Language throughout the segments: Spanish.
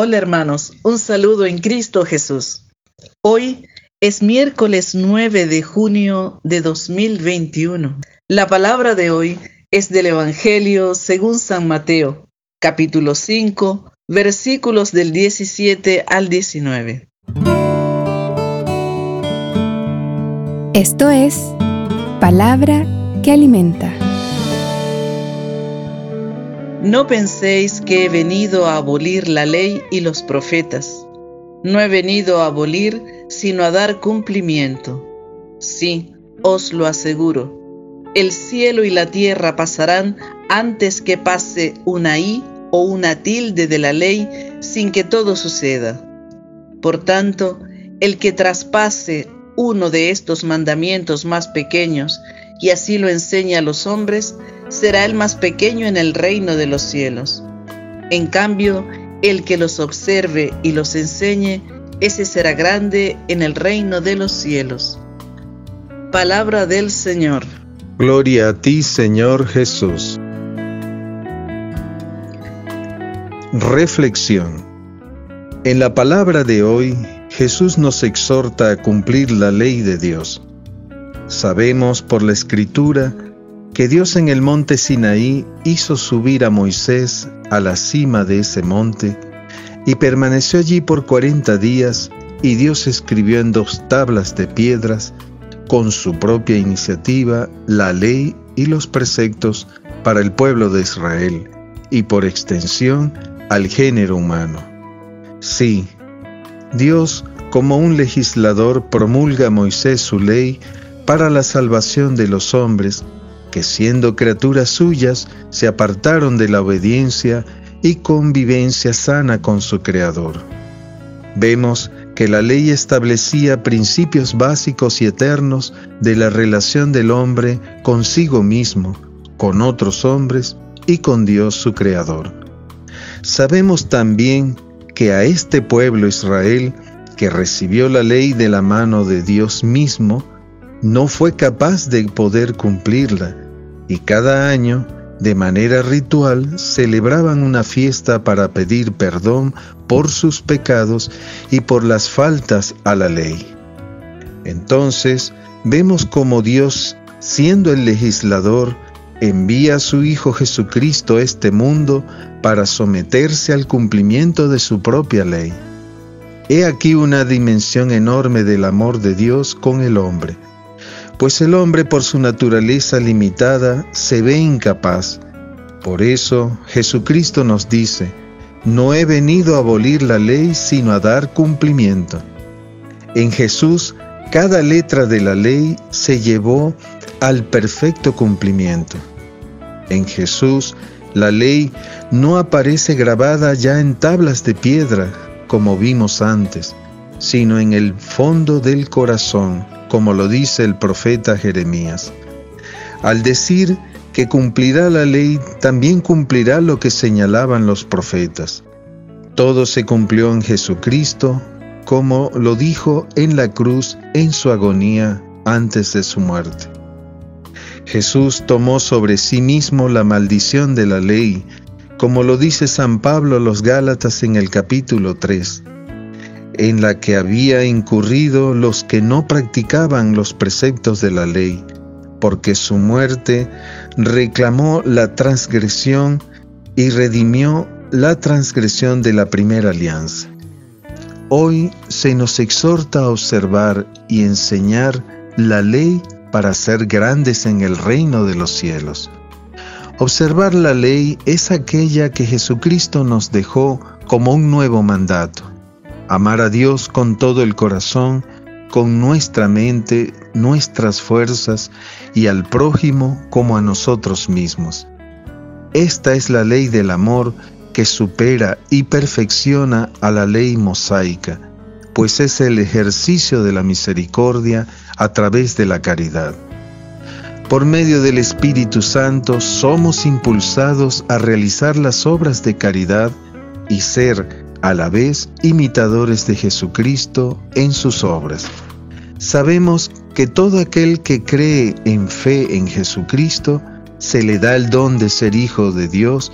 Hola hermanos, un saludo en Cristo Jesús. Hoy es miércoles 9 de junio de 2021. La palabra de hoy es del Evangelio según San Mateo, capítulo 5, versículos del 17 al 19. Esto es palabra que alimenta. No penséis que he venido a abolir la ley y los profetas. No he venido a abolir, sino a dar cumplimiento. Sí, os lo aseguro. El cielo y la tierra pasarán antes que pase una i o una tilde de la ley sin que todo suceda. Por tanto, el que traspase uno de estos mandamientos más pequeños y así lo enseña a los hombres, será el más pequeño en el reino de los cielos. En cambio, el que los observe y los enseñe, ese será grande en el reino de los cielos. Palabra del Señor. Gloria a ti, Señor Jesús. Reflexión. En la palabra de hoy, Jesús nos exhorta a cumplir la ley de Dios. Sabemos por la Escritura que Dios en el monte Sinaí hizo subir a Moisés a la cima de ese monte y permaneció allí por cuarenta días y Dios escribió en dos tablas de piedras con su propia iniciativa la ley y los preceptos para el pueblo de Israel y por extensión al género humano. Sí, Dios como un legislador promulga a Moisés su ley para la salvación de los hombres que siendo criaturas suyas se apartaron de la obediencia y convivencia sana con su Creador. Vemos que la ley establecía principios básicos y eternos de la relación del hombre consigo mismo, con otros hombres y con Dios su Creador. Sabemos también que a este pueblo Israel, que recibió la ley de la mano de Dios mismo, no fue capaz de poder cumplirla y cada año, de manera ritual, celebraban una fiesta para pedir perdón por sus pecados y por las faltas a la ley. Entonces, vemos como Dios, siendo el legislador, envía a su Hijo Jesucristo a este mundo para someterse al cumplimiento de su propia ley. He aquí una dimensión enorme del amor de Dios con el hombre pues el hombre por su naturaleza limitada se ve incapaz. Por eso Jesucristo nos dice, no he venido a abolir la ley sino a dar cumplimiento. En Jesús cada letra de la ley se llevó al perfecto cumplimiento. En Jesús la ley no aparece grabada ya en tablas de piedra, como vimos antes, sino en el fondo del corazón como lo dice el profeta Jeremías. Al decir que cumplirá la ley, también cumplirá lo que señalaban los profetas. Todo se cumplió en Jesucristo, como lo dijo en la cruz en su agonía antes de su muerte. Jesús tomó sobre sí mismo la maldición de la ley, como lo dice San Pablo a los Gálatas en el capítulo 3 en la que había incurrido los que no practicaban los preceptos de la ley, porque su muerte reclamó la transgresión y redimió la transgresión de la primera alianza. Hoy se nos exhorta a observar y enseñar la ley para ser grandes en el reino de los cielos. Observar la ley es aquella que Jesucristo nos dejó como un nuevo mandato amar a Dios con todo el corazón, con nuestra mente, nuestras fuerzas y al prójimo como a nosotros mismos. Esta es la ley del amor que supera y perfecciona a la ley mosaica, pues es el ejercicio de la misericordia a través de la caridad. Por medio del Espíritu Santo somos impulsados a realizar las obras de caridad y ser a la vez imitadores de Jesucristo en sus obras. Sabemos que todo aquel que cree en fe en Jesucristo se le da el don de ser hijo de Dios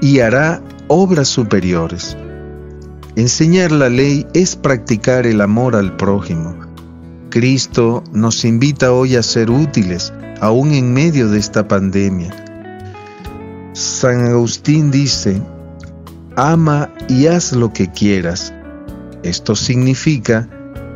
y hará obras superiores. Enseñar la ley es practicar el amor al prójimo. Cristo nos invita hoy a ser útiles, aún en medio de esta pandemia. San Agustín dice, ama y haz lo que quieras. Esto significa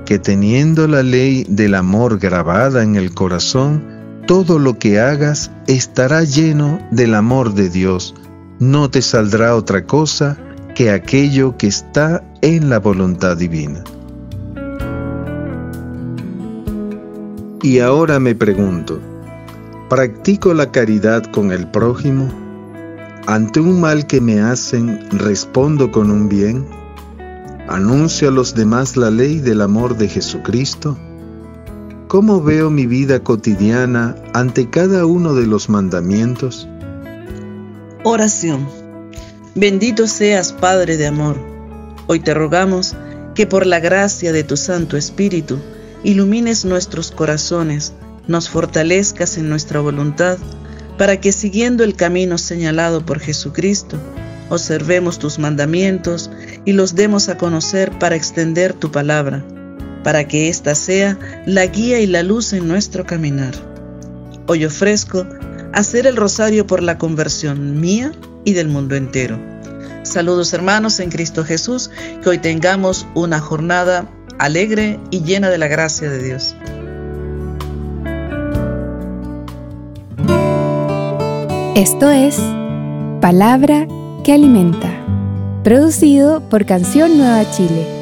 que teniendo la ley del amor grabada en el corazón, todo lo que hagas estará lleno del amor de Dios. No te saldrá otra cosa que aquello que está en la voluntad divina. Y ahora me pregunto, ¿practico la caridad con el prójimo? Ante un mal que me hacen, ¿respondo con un bien? ¿Anuncio a los demás la ley del amor de Jesucristo? ¿Cómo veo mi vida cotidiana ante cada uno de los mandamientos? Oración. Bendito seas, Padre de amor. Hoy te rogamos que por la gracia de tu Santo Espíritu ilumines nuestros corazones, nos fortalezcas en nuestra voluntad, para que siguiendo el camino señalado por Jesucristo, observemos tus mandamientos y los demos a conocer para extender tu palabra, para que ésta sea la guía y la luz en nuestro caminar. Hoy ofrezco hacer el rosario por la conversión mía y del mundo entero. Saludos hermanos en Cristo Jesús, que hoy tengamos una jornada alegre y llena de la gracia de Dios. Esto es Palabra que alimenta. Producido por Canción Nueva Chile